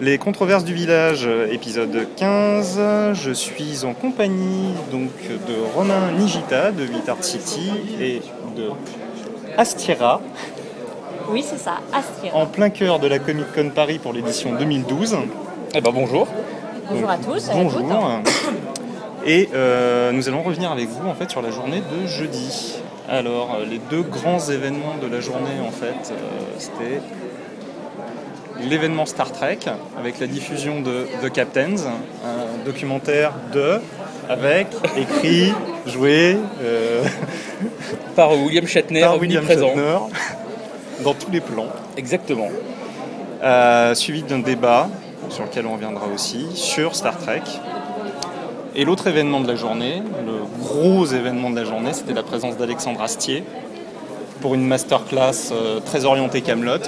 Les controverses du village, euh, épisode 15. Je suis en compagnie donc de Romain Nigita de Vitart City et de Astira Oui, c'est ça, Astira. en plein cœur de la Comic Con Paris pour l'édition 2012. Eh ben bonjour. Bonjour à tous. et à Bonjour. toutes. Et euh, nous allons revenir avec vous en fait sur la journée de jeudi. Alors, euh, les deux grands événements de la journée en fait, euh, c'était l'événement Star Trek avec la diffusion de The Captains, un documentaire de avec écrit, joué euh, Par William Shatner, par William. Shatner dans tous les plans. Exactement. Euh, suivi d'un débat sur lequel on reviendra aussi sur Star Trek. Et l'autre événement de la journée, le gros événement de la journée, c'était la présence d'Alexandre Astier pour une masterclass euh, très orientée Camelot.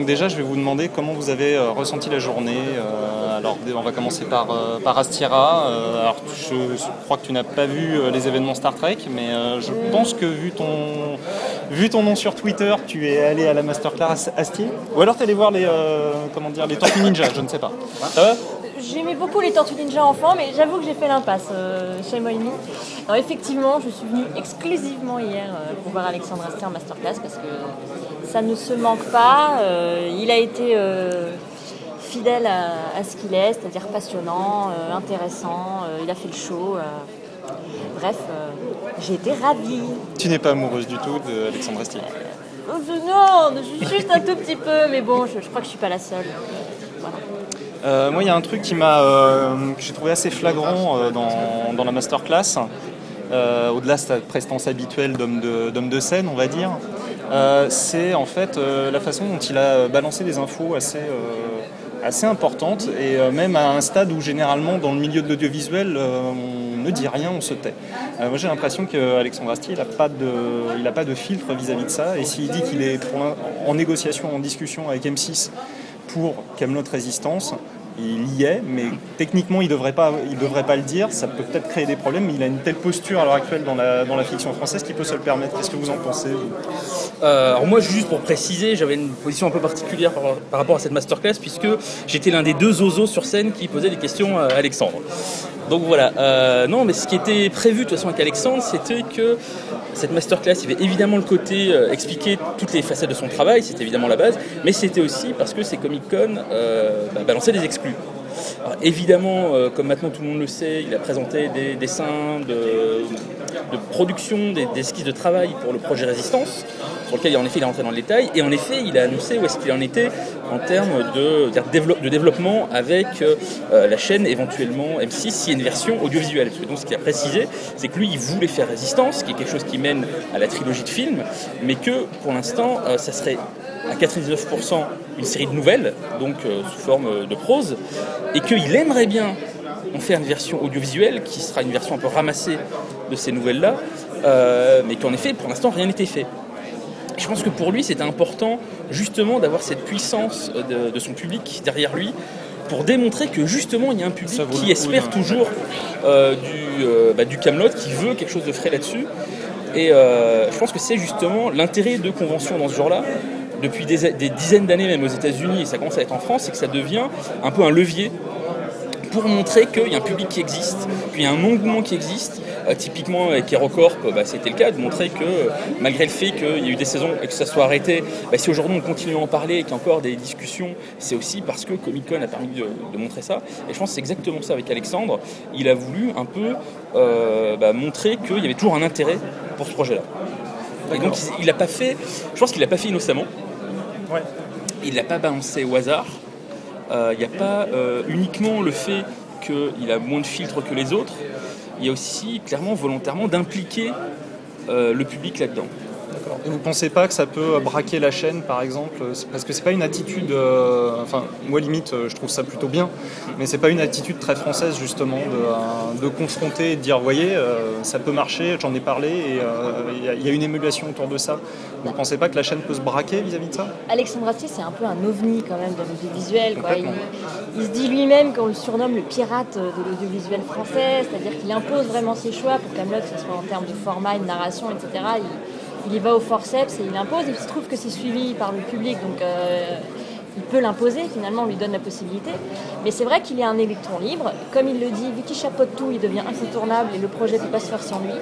Donc déjà, je vais vous demander comment vous avez euh, ressenti la journée. Euh, alors, on va commencer par, euh, par Astira. Alors, je crois que tu n'as pas vu les événements Star Trek, mais je pense que vu ton, vu ton nom sur Twitter, tu es allé à la masterclass Astier. Ou alors tu es allé voir les, euh, comment dire, les Ninja, je ne sais pas. J'aimais beaucoup les Tortues Ninja enfants, mais j'avoue que j'ai fait l'impasse euh, chez Moïmi. Alors effectivement, je suis venue exclusivement hier euh, pour voir Alexandre Astier en masterclass parce que ça ne se manque pas. Euh, il a été fidèle à, à ce qu'il est, c'est-à-dire passionnant, intéressant. il a fait le show. bref, j'ai été ravie. Tu n'es pas amoureuse du tout d'Alexandre Astier? Non, juste un tout petit peu, mais bon, je, je crois que je suis pas la seule. Voilà. Euh, moi, il y a un truc qui m'a, euh, que j'ai trouvé assez flagrant euh, dans, la masterclass, au-delà de sa prestance habituelle d'homme de, scène, on va dire, c'est en fait la façon dont il a balancé des infos assez, importantes, et même à un stade où généralement, dans le milieu de l'audiovisuel, on ne dit rien, on se tait. Moi, j'ai l'impression qu'Alexandre Astier, il n'a pas, de, filtre vis-à-vis de ça, et s'il dit qu'il est en négociation, en discussion avec M6, pour Camelot Résistance. Il y est, mais techniquement, il ne devrait, pas- devrait pas le dire. Ça peut peut-être créer des problèmes, mais il a une telle posture à l'heure actuelle dans la, dans la fiction française qu'il peut se le permettre. Qu'est-ce que vous en pensez Euh, alors moi, juste pour préciser, j'avais une position un peu particulière par, par rapport à cette masterclass puisque j'étais l'un des deux osos sur scène qui posait des questions à Alexandre. Donc voilà. Euh, non, mais ce qui était prévu de toute façon avec Alexandre, c'était que cette masterclass, il avait évidemment le côté euh, expliquer toutes les facettes de son travail, c'était évidemment la base, mais c'était aussi parce que c'est Comic Con euh, bah, balançait des exclus. Alors, évidemment, comme maintenant tout le monde le sait, il a présenté des dessins de, de production, des, esquisses de travail pour le projet Résistance, sur lequel en effet il est rentré dans le détail, et en effet il a annoncé où est-ce qu'il en était en termes de, développement avec euh, la chaîne éventuellement M6 s'il y a une version audiovisuelle. Parce que donc ce qu'il a précisé, c'est que lui il voulait faire Résistance, qui est quelque chose qui mène à la trilogie de films, mais que pour l'instant euh, ça serait à 99% une série de nouvelles, donc euh, sous forme de prose, et qu'il aimerait bien en faire une version audiovisuelle qui sera une version un peu ramassée de ces nouvelles-là, euh, mais qu'en effet, pour l'instant, rien n'était fait. Je pense que pour lui, c'était important justement d'avoir cette puissance de, de son public derrière lui pour démontrer que justement il y a un public qui espère d'un- toujours euh, du, euh, bah, du Camelot, qui veut quelque chose de frais là-dessus. Et je pense que c'est justement l'intérêt de conventions dans ce genre-là, depuis des, des dizaines d'années même aux États-Unis, et ça commence à être en France, c'est que ça devient un peu un levier pour montrer qu'il y a un public qui existe, qu'il y a un engouement qui existe. Euh, typiquement avec HeroCorp, bah, c'était le cas, de montrer que malgré le fait qu'il y a eu des saisons et que ça soit arrêté, bah, si aujourd'hui on continue à en parler et qu'il y a encore des discussions, c'est aussi parce que Comic Con a permis de, de montrer ça. Et je pense que c'est exactement ça avec Alexandre. Il a voulu un peu euh, bah, montrer qu'il y avait toujours un intérêt pour ce projet-là. Et donc il n'a pas fait, je pense qu'il l'a pas fait innocemment. Ouais. Il l'a pas balancé au hasard. Euh, Il n'y a pas euh, uniquement le fait qu'il a moins de filtres que les autres. Il y a aussi clairement volontairement d'impliquer euh, le public là-dedans. Et vous pensez pas que ça peut braquer la chaîne, par exemple Parce que c'est pas une attitude. euh, enfin, moi limite, euh, je trouve ça plutôt bien, mais c'est pas une attitude très française justement de, euh, de confronter et de dire, voyez, euh, ça peut marcher. J'en ai parlé et euh, il y a- il y, a une émulation autour de ça. Vous pensez pas que la chaîne peut se braquer vis-à-vis de ça? Alexandre Astier, c'est un peu un ovni quand même de l'audiovisuel. Il, il se dit lui-même qu'on le surnomme le pirate de l'audiovisuel français, c'est-à-dire qu'il impose vraiment ses choix pour Camelot, que ce soit en termes de format, de narration, etc. Il, il y va au forceps et il impose. Il se trouve que c'est suivi par le public, donc euh, il peut l'imposer. Finalement, on lui donne la possibilité. Mais c'est vrai qu'il a un électron libre. Comme il le dit, vu qu'il chapeaute tout, il devient incontournable et le projet ne peut pas se faire sans lui.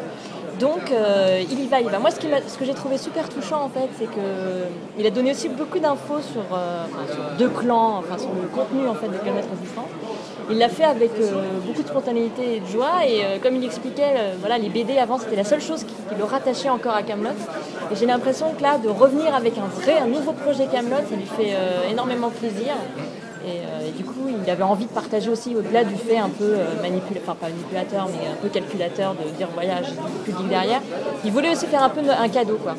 Donc euh, il y va, il va. Moi, ce, que j'ai trouvé super touchant, en fait, c'est que il a donné aussi beaucoup d'infos sur, euh, sur deux clans, enfin sur le contenu en fait de Kilomètre Résistant. Il l'a fait avec euh, beaucoup de spontanéité et de joie. Et euh, comme il expliquait, euh, voilà, les BD avant, c'était la seule chose qui, le rattachait encore à Camelot. Et j'ai l'impression que là, de revenir avec un vrai, un nouveau projet Camelot, ça lui fait énormément plaisir. Et, du coup, il avait envie de partager aussi, au-delà du fait un peu manipulateur, enfin pas manipulateur, mais un peu calculateur, de dire voyage, public derrière. Il voulait aussi faire un peu un cadeau, quoi.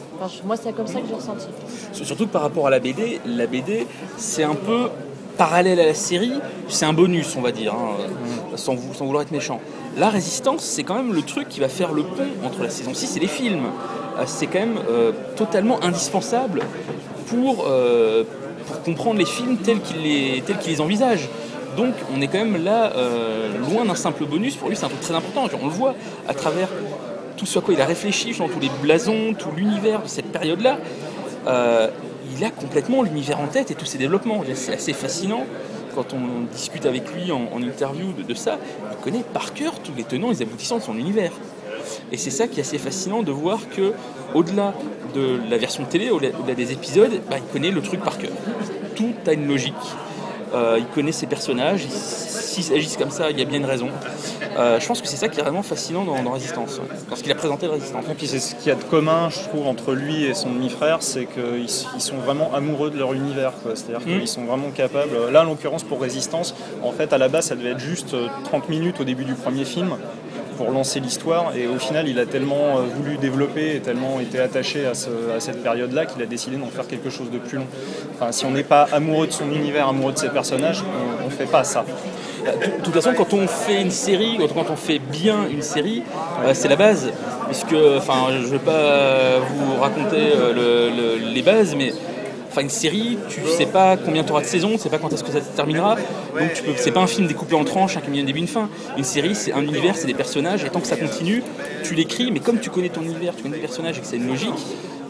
Moi, c'est comme ça que j'ai ressenti. Surtout par rapport à la BD, la BD, c'est un peu parallèle à la série, c'est un bonus, on va dire, hein, sans, vou- sans vouloir être méchant. La résistance, c'est quand même le truc qui va faire le pont entre la saison 6 et les films. Euh, C'est quand même euh, totalement indispensable pour, euh, comprendre les films tels qu'il les, tels qu'il les envisage. Donc on est quand même là, euh, loin d'un simple bonus. Pour lui, c'est un truc très important. On le voit à travers tout ce à quoi il a réfléchi, tous les blasons, tout l'univers de cette période-là. Il a complètement l'univers en tête et tous ses développements. C'est assez fascinant quand on discute avec lui en, interview de, ça. Il connaît par cœur tous les tenants et les aboutissants de son univers. Et c'est ça qui est assez fascinant de voir que, au-delà de la version télé, au-delà des épisodes, bah, il connaît le truc par cœur. Tout a une logique. Euh, il connaît ses personnages. il- S'ils agissent comme ça, il y a bien une raison. Euh, je pense que c'est ça qui est vraiment fascinant dans, dans Résistance, dans ce qu'il a présenté de Résistance. Et puis c'est ce qu'il y a de commun, je trouve, entre lui et son demi-frère, c'est qu'ils ils sont vraiment amoureux de leur univers. C'est-à-dire Mm. qu'ils sont vraiment capables. Là, en l'occurrence, pour Résistance, en fait, à la base, ça devait être juste euh, 30 minutes au début du premier film pour lancer l'histoire. Et au final, il a tellement euh, voulu développer et tellement été attaché à, ce- à cette période-là qu'il a décidé d'en faire quelque chose de plus long. Enfin, si on n'est pas amoureux de son univers, amoureux de ses personnages, on ne fait pas ça. De toute façon, quand on fait une série, quand on fait bien une série, euh, c'est la base. Puisque, enfin, je ne vais pas vous raconter euh, le- le- les bases, mais enfin, une série, tu sais pas combien tu auras de saisons, tu sais pas quand est-ce que ça se terminera. Donc, c'est pas un film découpé en tranches, un milieu, un début, une fin. Une série, c'est un univers, c'est des personnages, et tant que ça continue, tu l'écris, mais comme tu connais ton univers, tu connais les personnages et que c'est une logique,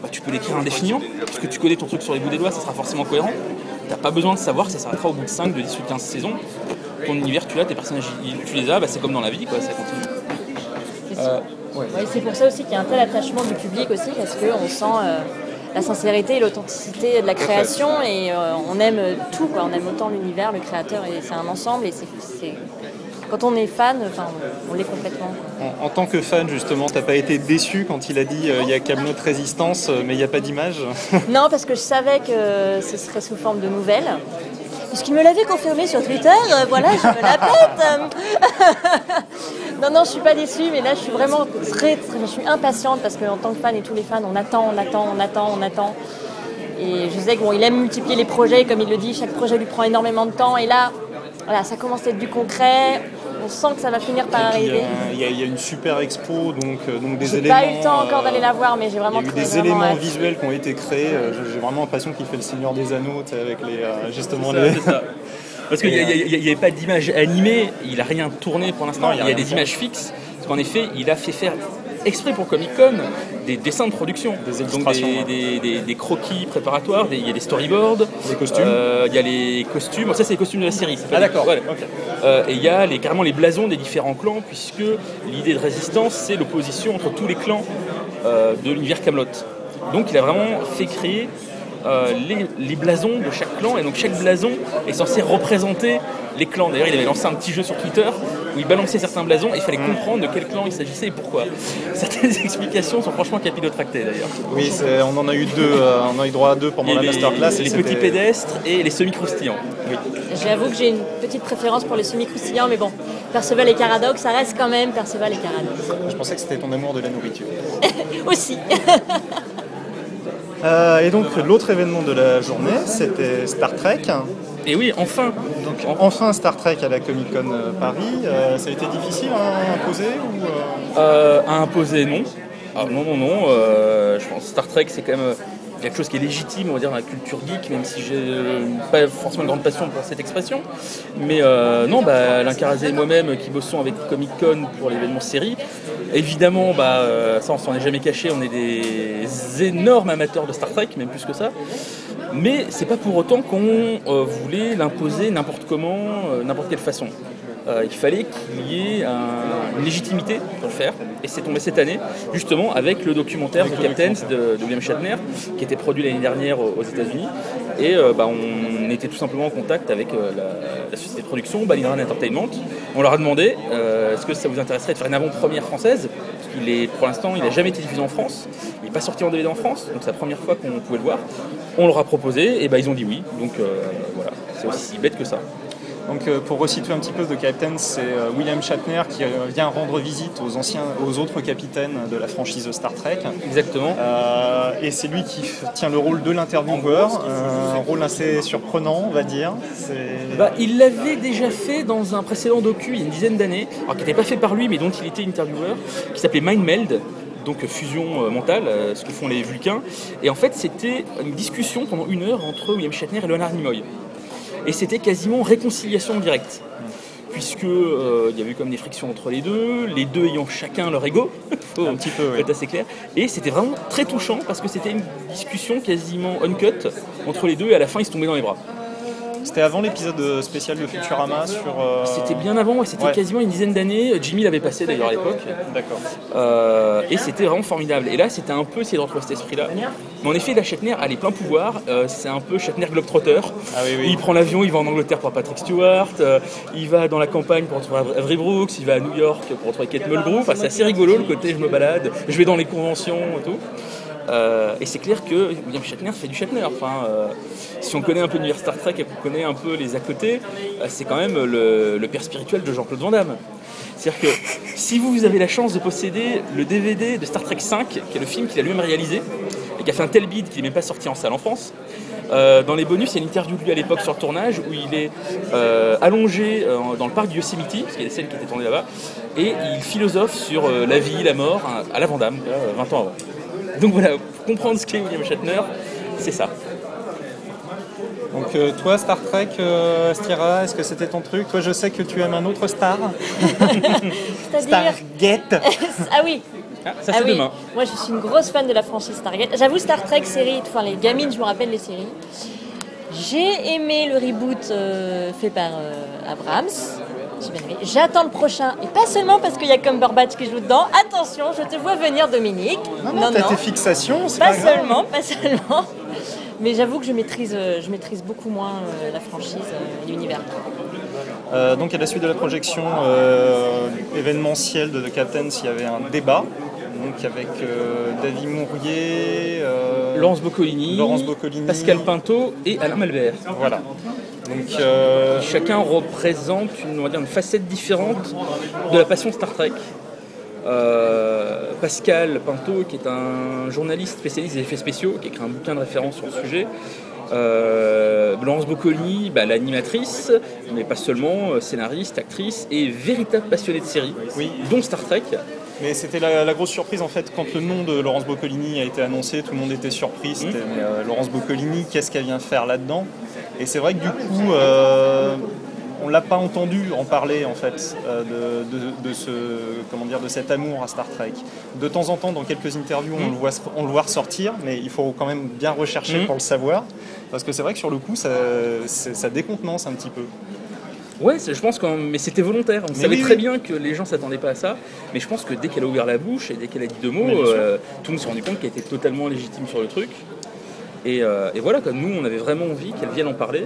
bah, tu peux l'écrire indéfiniment, parce que tu connais ton truc sur les bouts des doigts, ça sera forcément cohérent. T'as pas besoin de savoir que ça s'arrêtera au bout de 5, de 10 ou 15 saisons. Ton univers, tu l'as, tes personnages, tu les as, bah, c'est comme dans la vie, quoi, ça continue. C'est Euh, Ouais, c'est pour ça aussi qu'il y a un tel attachement du public aussi, parce qu'on sent euh, la sincérité et l'authenticité de la création, et euh, on aime tout, quoi. on aime autant l'univers, le créateur, et c'est un ensemble, et c'est... Quand on est fan, enfin, on, l'est complètement. En, en tant que fan, justement, t'as pas été déçu quand il a dit euh, il y a Camelot Résistance, mais il n'y a pas d'image? Non, parce que je savais que ce serait sous forme de nouvelles. Puisqu'il me l'avait confirmé sur Twitter, euh, voilà, je me la pète. non, non, je suis pas déçue, mais là, je suis vraiment très, très, je suis impatiente parce qu'en tant que fan et tous les fans, on attend, on attend, on attend, on attend. Et je sais qu'il aime multiplier les projets, comme il le dit, chaque projet lui prend énormément de temps. Et là, voilà, ça commence à être du concret. On sent que ça va finir par Puis, arriver. euh, Il y, a- il y a une super expo, donc, euh, donc des J'ai éléments. pas eu le temps encore d'aller la voir, mais j'ai Il y vraiment a eu des éléments visuels qui ont été créés. euh, J'ai j'ai vraiment l'impression qu'il fait le Seigneur des Anneaux, tu sais, avec les, justement les. ça, c'est ça. Parce qu'il n'y avait pas d'image animée, il n'a rien tourné pour l'instant, il il y y a, des fait. images fixes. Parce qu'en effet, il a fait faire exprès pour Comic Con des dessins de production. Des Donc des, des- des- des croquis préparatoires, il y a des storyboards. Des costumes. euh, Il y a les costumes, ça c'est les costumes de la série. Ah d'accord, voilà. Euh, et il y a les, carrément les blasons des différents clans, puisque l'idée de résistance, c'est l'opposition entre tous les clans euh, de l'univers Camelot. Donc il a vraiment fait créer euh, les, les blasons de chaque clan, et donc chaque blason est censé représenter les clans. D'ailleurs, il avait lancé un petit jeu sur Twitter où il balançait certains blasons et il fallait comprendre de quel clan il s'agissait et pourquoi. Certaines explications sont franchement capillotractées d'ailleurs. Oui, on en a eu deux, euh, on a eu droit à deux pendant la les, masterclass. et les petits pédestres et les semi-croustillants. J'avoue que j'ai une petite préférence pour les semi-croustillants, mais bon, Perceval et Caradoc, ça reste quand même Perceval et Caradoc. Je pensais que c'était ton amour de la nourriture. Aussi. Euh, et donc l'autre événement de la journée, c'était Star Trek. Et oui, enfin Donc enfin Star Trek à la Comic Con euh, Paris. Euh, ça a été difficile à imposer ou, euh, à imposer, non. Ah, non, non, non. je pense Star Trek, c'est quand même quelque chose qui est légitime, on va dire, dans la culture geek, même si j'ai euh, pas forcément une grande passion pour cette expression. Mais euh, non, bah, Alain Carazé et moi-même qui bossons avec Comic Con pour l'événement série, évidemment, bah, euh, ça on s'en est jamais caché, on est des énormes amateurs de Star Trek, même plus que ça. Mais c'est pas pour autant qu'on euh, voulait l'imposer n'importe comment, euh, n'importe quelle façon. Euh, il fallait qu'il y ait un- une légitimité pour le faire. Et c'est tombé cette année, justement, avec le documentaire The Captains de, de William Shatner, qui était produit l'année dernière aux, aux États-Unis. Et euh, bah, on était tout simplement en contact avec euh, la, la société de production, Ballinran Entertainment. On leur a demandé est-ce que ça vous intéresserait de faire une avant-première française? Parce qu'il est, pour l'instant, il n'a jamais été diffusé en France. Il n'est pas sorti en DVD en France, donc c'est la première fois qu'on pouvait le voir. On leur a proposé, et bah, ils ont dit oui. Donc voilà, c'est aussi bête que ça. Donc euh, pour resituer un petit peu The Captain, c'est euh, William Shatner qui euh, vient rendre visite aux anciens, aux autres capitaines de la franchise Star Trek. Exactement. Euh, et c'est lui qui tient le rôle de l'intervieweur, euh, un rôle assez surprenant, on va dire. Bah, il l'avait déjà fait dans un précédent docu il y a une dizaine d'années, alors qui n'était pas fait par lui mais dont il était intervieweur, qui s'appelait Mind Meld, donc fusion mentale, ce que font les Vulcains. Et en fait, c'était une discussion pendant une heure entre William Shatner et Leonard Nimoy. Et c'était quasiment réconciliation en direct. Puisque euh, il y avait eu comme des frictions entre les deux, les deux ayant chacun leur ego, faut, Un petit peu, être assez clair. Et c'était vraiment très touchant parce que c'était une discussion quasiment uncut entre les deux et à la fin ils se tombaient dans les bras. C'était avant l'épisode spécial de Futurama sur. euh, C'était bien avant, ouais, c'était Ouais. quasiment une dizaine d'années. Jimmy l'avait passé d'ailleurs à l'époque. D'accord. Euh, et c'était vraiment formidable. Et là, c'était un peu essayer de retrouver cet esprit-là. Mais en effet, la Shatner a les pleins pouvoirs. Euh, c'est un peu Shatner Globetrotter. Ah oui, oui. Il prend l'avion, il va en Angleterre pour Patrick Stewart. euh, il va dans la campagne pour retrouver Avery Brooks. Il va à New York pour retrouver Kate Mulgrew. Enfin, c'est assez rigolo le côté je me balade, je vais dans les conventions et tout. Euh, et c'est clair que William Shatner fait du Shatner. Enfin, euh, si on connaît un peu l'univers Star Trek et qu'on connaît un peu les à côté, euh, c'est quand même le, père spirituel de Jean-Claude Van Damme. C'est-à-dire que si vous avez la chance de posséder le DVD de Star Trek 5, qui est le film qu'il a lui-même réalisé, et qui a fait un tel bid qu'il n'est même pas sorti en salle en France, dans les bonus, il y a une interview de lui à l'époque sur le tournage où il est allongé dans le parc du Yosemite, parce qu'il y a des scènes qui étaient tournées là-bas, et il philosophe sur la vie, la mort, à la Van Damme, euh, 20 ans avant. Donc voilà, pour comprendre ce qu'est William Shatner, c'est ça. Donc euh, toi, Star Trek, euh, Astira, est-ce que c'était ton truc? Toi, je sais que tu aimes un autre star. C'est-à-dire. Stargate. ah oui, Ah, ça ah c'est oui. demain. Moi, je suis une grosse fan de la franchise Stargate. J'avoue, Star Trek série, enfin les gamines, je me rappelle les séries. J'ai aimé le reboot euh, fait par euh, Abrams. J'ai bien aimé. J'attends le prochain, et pas seulement parce qu'il y a Cumberbatch qui joue dedans. Attention, je te vois venir, Dominique. Non, non, t'as tes fixations, c'est pas, Pas grave. seulement, pas seulement. Mais j'avoue que je maîtrise, euh, je maîtrise beaucoup moins euh, la franchise euh, et l'univers. Euh, donc à la suite de la projection euh, événementielle de The Captains, il y avait un débat. Donc avec euh, David Mourier, euh, Laurence Boccolini, Laurence Boccolini. Pascal Pinto et Alain Malvert. Voilà. Donc euh, Chacun représente une, on va dire, une facette différente de la passion Star Trek. Euh, Pascal Pinto, qui est un journaliste spécialiste des effets spéciaux, qui a écrit un bouquin de référence sur le sujet. Euh, Laurence Bocconi, bah, l'animatrice, mais pas seulement, scénariste, actrice et véritable passionnée de séries, Oui. dont Star Trek. Mais c'était la, la grosse surprise en fait quand le nom de Laurence Boccolini a été annoncé, tout le monde était surpris. C'était euh, Laurence Boccolini, qu'est-ce qu'elle vient faire là-dedans? Et c'est vrai que du coup, euh, on l'a pas entendu en parler en fait euh, de, de- de ce comment dire de cet amour à Star Trek. De temps en temps, dans quelques interviews, on, le voit, on le voit ressortir, mais il faut quand même bien rechercher Mhm. pour le savoir, parce que c'est vrai que sur le coup, ça, décontenance un petit peu. Ouais, je pense que mais c'était volontaire. On savait oui, très oui. bien que les gens s'attendaient pas à ça, mais je pense que dès qu'elle a ouvert la bouche et dès qu'elle a dit deux mots, euh, tout le monde s'est rendu compte qu'elle était totalement légitime sur le truc. Et, euh, et voilà, comme nous, on avait vraiment envie qu'elle vienne en parler.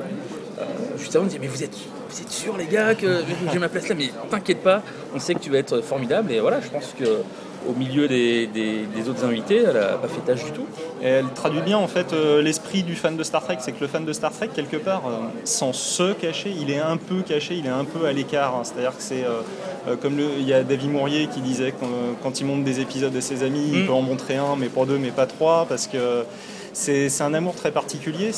Euh, juste avant, on disait mais vous êtes, vous êtes sûrs les gars que j'ai ma place là, mais t'inquiète pas, on sait que tu vas être formidable. Et voilà, je pense que au milieu des, des- des autres invités, elle a pas fait tâche du tout. Et elle traduit bien en fait euh, l'esprit du fan de Star Trek, c'est que le fan de Star Trek quelque part, euh, sans se cacher, il est un peu caché, il est un peu à l'écart. hein. C'est-à-dire que c'est euh, comme le, il y a David Mourier qui disait que quand il monte des épisodes à ses amis, il Mm. peut en montrer un, mais pas deux, mais pas trois, parce que c'est un amour très particulier.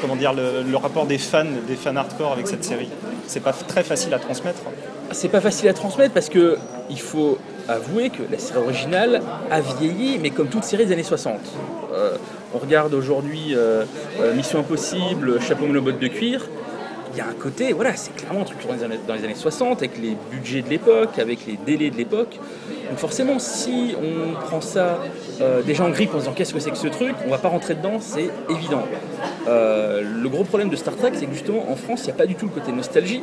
Comment dire, le, rapport des fans, des fans hardcore avec cette série. C'est pas très facile à transmettre. C'est pas facile à transmettre parce que il faut avouer que la série originale a vieilli, mais comme toute série des années 60. Euh, on regarde aujourd'hui euh, euh, Mission Impossible, Chapeau melon botte de cuir. Il y a un côté, voilà, c'est clairement un truc dans les, années, dans les années 60, avec les budgets de l'époque, avec les délais de l'époque. Donc forcément, si on prend ça euh, déjà en grippe en disant qu'est-ce que c'est que ce truc, on va pas rentrer dedans, c'est évident. Euh, le gros problème de Star Trek, c'est que justement en France, il n'y a pas du tout le côté nostalgie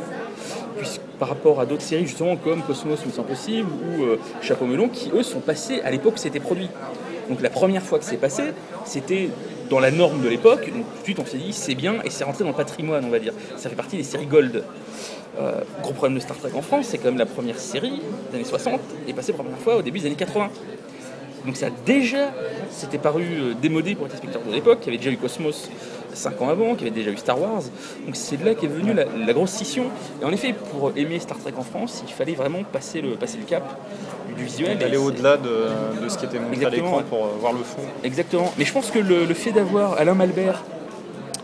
puisque- par rapport à d'autres séries justement comme Cosmos C'est Impossible ou euh, Chapeau Melon qui eux sont passés à l'époque où c'était produit. Donc la première fois que c'est passé, c'était dans la norme de l'époque. Tout de suite on s'est dit c'est bien et c'est rentré dans le patrimoine on va dire. Ça fait partie des séries gold. Euh, gros problème de Star Trek en France, c'est quand même la première série des années 60 est passée pour la première fois au début des années 80. Donc ça déjà, c'était paru euh, démodé pour les téléspectateurs de l'époque, qui avait déjà eu Cosmos 5 ans avant, qui avait déjà eu Star Wars. Donc c'est de là qu'est venue la, la grosse scission. Et en effet, pour aimer Star Trek en France, il fallait vraiment passer le, passer le cap du visuel. D'aller au-delà de, de ce qui était montré à l'écran pour euh, voir le fond. Exactement. Mais je pense que le, le fait d'avoir Alain Malbert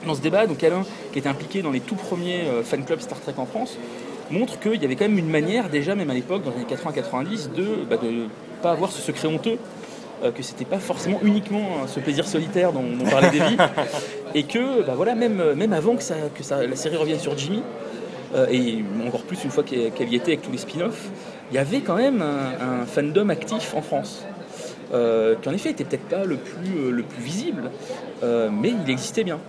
dans ce débat, donc Alain qui était impliqué dans les tout premiers euh, fan clubs Star Trek en France, montre qu'il y avait quand même une manière, déjà même à l'époque, dans les années 80-90, de ne pas avoir ce secret honteux, que c'était pas forcément uniquement euh, ce plaisir solitaire dont on parlait Davy, et que bah, voilà, même, euh, même avant que, ça, que ça- la série revienne sur Jimmy, euh, et encore plus une fois qu'elle y était avec tous les spin-offs, il y avait quand même un, un fandom actif en France. Euh, qui en effet était peut-être pas le plus, euh, le plus visible, euh, mais il existait bien.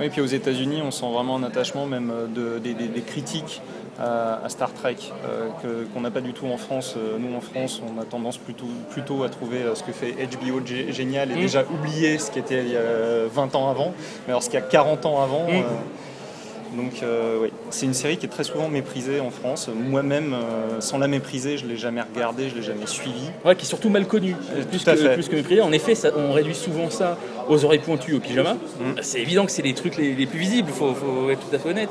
Oui, puis aux États-Unis, on sent vraiment un attachement même euh, de- des, des- des critiques à, à Star Trek euh, qu'on n'a pas du tout en France. Euh, Nous, en France, on a tendance plutôt, plutôt à trouver euh, ce que fait HBO gé- génial et Mm. déjà oublier ce qui était il y a 20 ans avant. Mais alors, ce qu'il y a 40 ans avant. Mm. euh, donc, euh, oui, c'est une série qui est très souvent méprisée en France. Moi-même, euh, sans la mépriser, je ne l'ai jamais regardée, je ne l'ai jamais suivie. Ouais, qui est surtout mal connu, Euh, plus, tout à que, fait. plus que méprisé. En effet, ça- on réduit souvent ça aux oreilles pointues, au pyjama. Mm. C'est évident que c'est les trucs les, les plus visibles, il faut, faut être tout à fait honnête.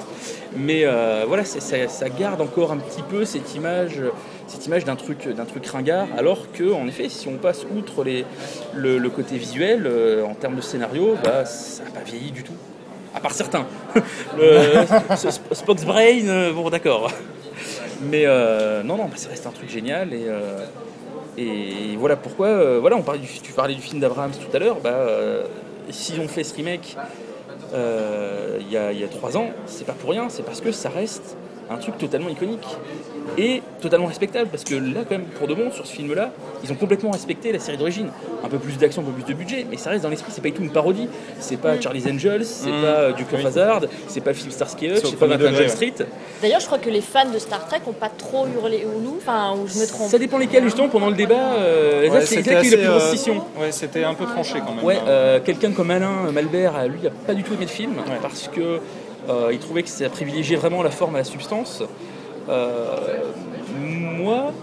Mais voilà, ça, ça garde encore un petit peu cette image, cette image d'un truc, d'un truc ringard, alors que, en effet, si on passe outre les, le, le côté visuel, euh, en termes de scénario, bah, ça n'a pas vieilli du tout. À part certains. Spock's Brain, euh, bon d'accord. Mais euh, non, non, bah, ça reste un truc génial et, euh, voilà pourquoi. euh, voilà, on parlait du, tu parlais du film d'Abraham tout à l'heure. Bah, si on fait ce remake il y, y a trois ans, c'est pas pour rien, c'est parce que ça reste un truc totalement iconique et totalement respectable. Parce que là, quand même, pour de bon, sur ce film-là, ils ont complètement respecté la série d'origine. Un peu plus d'action, un peu plus de budget, mais ça reste dans l'esprit. C'est pas du tout une parodie. C'est pas Charlie's Angels, c'est Mm. pas euh, Duke of Oui. Hazard, c'est pas le film Starsky Hutch, C'est pas premier 21 degré, Jump. Street. D'ailleurs, je crois que les fans de Star Trek n'ont pas trop hurlé au loup, enfin, ou je me trompe. Ça dépend lesquels, justement, pendant le débat. euh, Ouais, c'est là a eu la plus grosse euh, scission. Ouais, c'était un peu tranché quand même. Ouais, euh, quelqu'un comme Alain Malbert, euh, lui, a pas du tout aimé le film Ouais. parce que euh, il trouvait que ça privilégiait vraiment la forme à la substance. Euh, moi,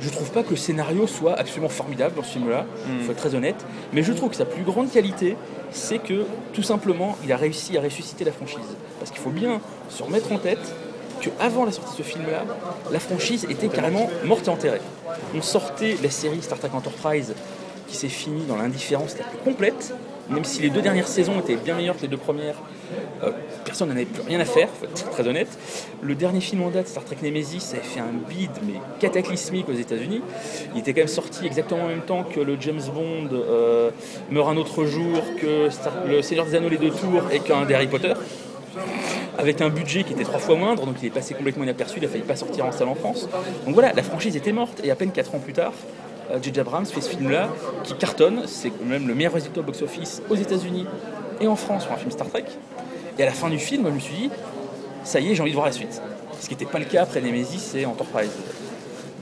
je trouve pas que le scénario soit absolument formidable dans ce film-là, il Mm. faut être très honnête, mais je trouve que sa plus grande qualité, c'est que tout simplement, il a réussi à ressusciter la franchise. Parce qu'il faut bien se remettre en tête qu'avant la sortie de ce film-là, la franchise était carrément morte et enterrée. On sortait la série Star Trek Enterprise qui s'est finie dans l'indifférence la plus complète, même si les deux dernières saisons étaient bien meilleures que les deux premières, euh, personne n'en avait plus rien à faire, faut être très honnête. Le dernier film en date, Star Trek Nemesis, avait fait un bid mais cataclysmique aux États-Unis. Il était quand même sorti exactement en même temps que le James Bond euh, Meurt un autre jour, que le Seigneur des Anneaux les deux tours et qu'un des Harry Potter. Avec un budget qui était trois fois moindre, donc il est passé complètement inaperçu, il a failli pas sortir en salle en France. Donc voilà, la franchise était morte, et à peine 4 ans plus tard, J.J. Abrams fait ce film-là qui cartonne, c'est même le meilleur résultat au box-office aux États-Unis et en France pour un film Star Trek. Et à la fin du film, je me suis dit, ça y est, j'ai envie de voir la suite. Ce qui n'était pas le cas après Nemesis et Enterprise.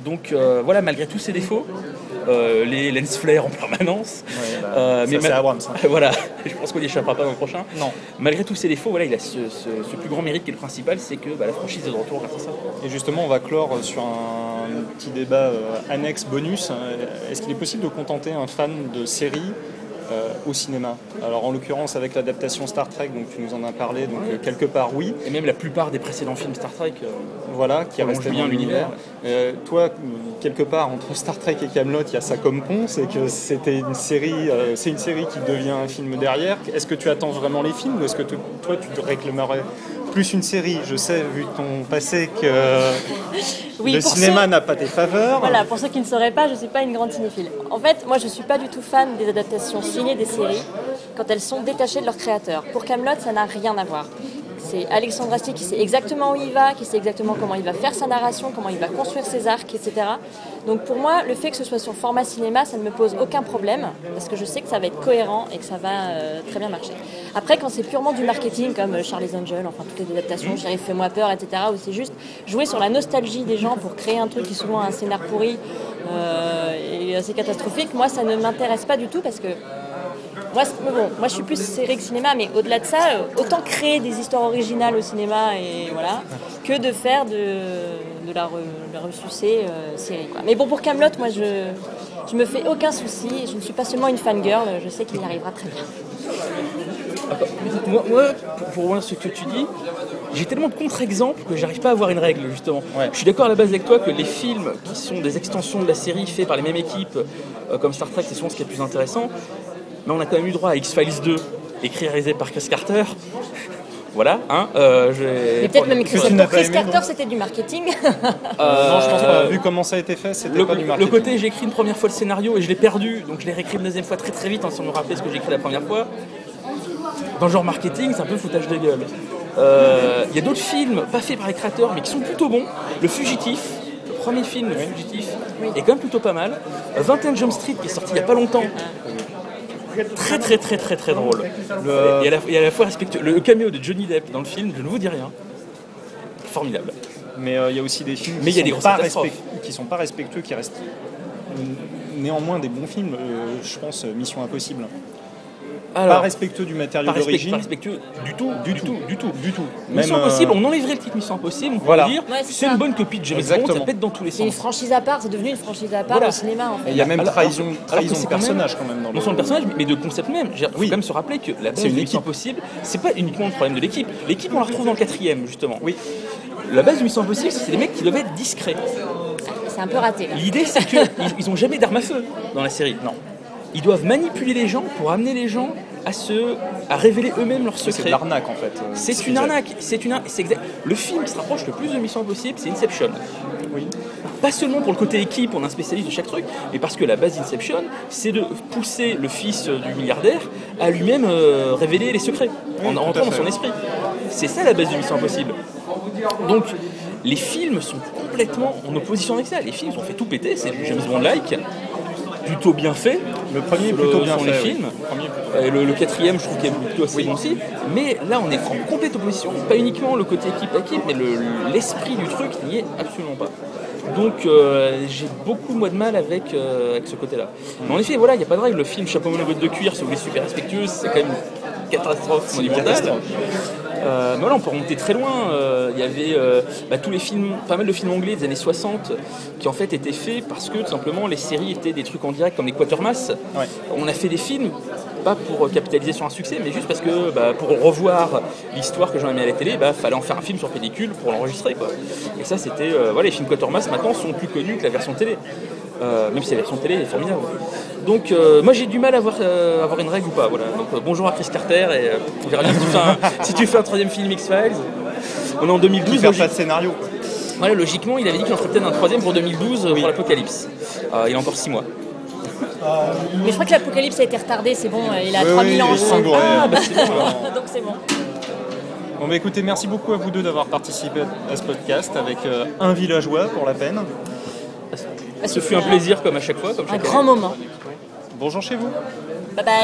Donc euh, voilà, malgré tous ses défauts, euh, les lens flares en permanence, Ouais, bah, euh, mais Abrams. hein. voilà, je pense qu'on n'y échappera pas dans le prochain. Non. Malgré tous ses défauts, voilà, il a ce, ce- ce plus grand mérite qui est le principal, c'est que bah, la franchise est de retour grâce à ça. Et justement, on va clore sur un petit débat euh, annexe bonus. Euh, Est-ce qu'il est possible de contenter un fan de série euh, au cinéma? Alors en l'occurrence avec l'adaptation Star Trek, donc tu nous en as parlé, donc quelque part oui, Et même la plupart des précédents films Star Trek. euh, voilà, qui resté bien l'univers. Euh, toi, quelque part entre Star Trek et Camelot, il y a ça comme pont, c'est que c'était une série, euh, c'est une série qui devient un film derrière. Est-ce que tu attends vraiment les films ou est-ce que toi tu te réclamerais plus une série Je sais vu ton passé que Oui, le cinéma ceux- n'a pas tes faveurs. Voilà, pour ceux qui ne sauraient pas, je ne suis pas une grande cinéphile. En fait, moi, je ne suis pas du tout fan des adaptations signées des séries quand elles sont détachées de leur créateur. Pour Camelot, ça n'a rien à voir. C'est Alexandre Astier qui sait exactement où il va, qui sait exactement comment il va faire sa narration, comment il va construire ses arcs, etc. Donc pour moi, le fait que ce soit sur format cinéma, ça ne me pose aucun problème, parce que je sais que ça va être cohérent et que ça va euh, très bien marcher. Après, quand c'est purement du marketing, comme euh, Charlie's Angel, enfin toutes les adaptations, Sheriff Fais-moi peur, etc., où c'est juste jouer sur la nostalgie des gens pour créer un truc qui souvent un scénar pourri euh, et assez catastrophique, moi ça ne m'intéresse pas du tout parce que moi, bon, moi je suis plus série que cinéma, mais au-delà de ça, euh, autant créer des histoires originales au cinéma et voilà, que de faire de, de la, re- de la ressucée euh, série. Quoi. Mais bon, pour Camelot, moi je, je me fais aucun souci. Je ne suis pas seulement une fangirl, je sais qu'il y arrivera très bien. Moi, moi, pour, sur ce que tu dis, j'ai tellement de contre-exemples que j'arrive pas à avoir une règle justement. Ouais. Je suis d'accord à la base avec toi que les films qui sont des extensions de la série faits par les mêmes équipes, euh, comme Star Trek, c'est souvent ce qui est le plus intéressant. Mais on a quand même eu droit à X-Files 2, écrit et réalisé par Chris Carter. voilà, hein. euh, j'ai- Mais peut-être même n'as pour Chris Carter, c'était du marketing. Euh, non, je pense pas. Vu comment ça a été fait, c'était Le, pas du le marketing. côté j'ai écrit une première fois le scénario et je l'ai perdu, donc je l'ai réécrit une deuxième fois très très vite hein, sans me rappeler ce que j'ai écrit la première fois. Dans le genre marketing, c'est un peu foutage de gueule. Euh, Il y a d'autres films, pas faits par les créateurs, mais qui sont plutôt bons. Le Fugitif, le premier film, Le Fugitif, est quand même plutôt pas mal. Euh, 21 Jump Street, qui est sorti il n'y a pas longtemps. Très très très très très drôle. Le- Et, à la, et à la fois respectueux. Le caméo de Johnny Depp dans le film, je ne vous dis rien. Formidable. Mais euh, il y a aussi des films Mais il y a qui des pas respect- qui sont pas respectueux, qui restent néanmoins des bons films. Euh, je pense euh, Mission Impossible. Pas respectueux du matériau d'origine. pas respectueux du tout, du, tout, du tout. Du tout. Mission Même, euh, Impossible, on enlèverait le titre Mission Impossible, on Voilà. dire Ouais, c'est une bonne copie de James Bond, ça Exactement. pète dans tous les C'est une sens. franchise à part, c'est devenu une franchise à part Voilà. au cinéma en fait. il y a même Alors- trahison, alors trahison de quand même- personnage quand même dans le. Non seulement le personnage, mais de concept même. Il faut Oui. quand même se rappeler que la base C'est une de Mission. Impossible, c'est pas uniquement le problème de l'équipe. L'équipe, on la retrouve dans le quatrième, justement. Oui. La base de Mission Impossible, c'est des mecs qui doivent être discrets. C'est un peu raté. là. L'idée, c'est qu'ils ils ont jamais d'armes à feu dans la série. Non. Ils doivent manipuler les gens pour amener les gens à se, à révéler eux-mêmes leurs C'est de secrets. l'arnaque en fait. euh, C'est ce une arnaque. C'est une. c'est exact. Le film qui se rapproche le plus de Mission Impossible, c'est Inception. Oui. Pas seulement pour le côté équipe, on est un spécialiste de chaque truc, mais parce que la base d'Inception, c'est de pousser le fils euh, du milliardaire à lui-même euh, révéler les secrets, en rentrant dans son esprit. C'est ça la base de Mission Impossible. Donc, les films sont complètement en opposition avec ça. Les films, ont fait tout péter, c'est du James Bond-like, plutôt bien fait. Le premier est plutôt bien sont fait. les films. Le quatrième, je trouve qu'il est plutôt assez bon aussi. Mais là, on est en complète opposition. Pas uniquement le côté équipe à équipe, mais le- l'esprit du truc n'y est absolument pas. Donc, euh, j'ai beaucoup moi de mal avec, euh, avec ce côté-là. Mais en effet, voilà, il n'y a pas de règle. Le film Chapeau botte de cuir, si vous voulez, super respectueux, c'est quand même une catastrophe monumentale. Euh, voilà, on peut remonter très loin. Euh, Il y avait euh, bah, tous les films, pas mal de films anglais des années 60 qui en fait étaient faits parce que tout simplement les séries étaient des trucs en direct comme les Quatermass. Ouais. On a fait des films, pas pour capitaliser sur un succès, mais juste parce que bah, pour revoir l'histoire que j'en ai mis à la télé, bah fallait en faire un film sur pellicule pour l'enregistrer. Et ça, c'était. euh, voilà, les films Quatermass maintenant sont plus connus que la version télé. Euh, même si la version télé est formidable. Donc, euh, moi j'ai du mal à avoir, euh, avoir une règle ou pas. Voilà. Donc, euh, bonjour à Chris Carter et euh, on verra bien si tu, fais un, si tu fais un troisième film X-Files. On est en Qui 2012. perd logi- pas de scénario. quoi. voilà, logiquement, il avait dit qu'il en ferait peut-être un troisième pour 2012 euh, pour l'Apocalypse. Euh, il a encore 6 mois. Mais je crois que l'apocalypse a été retardé, c'est bon, il a Oui, 3000 oui, ans. il. Ah, bah bon. Donc c'est bon. Bon bah écoutez, merci beaucoup à vous deux d'avoir participé à ce podcast avec euh, un villageois pour la peine. Ce fut un plaisir comme à chaque fois. Comme Un grand moment. Bonjour chez vous. Bye bye.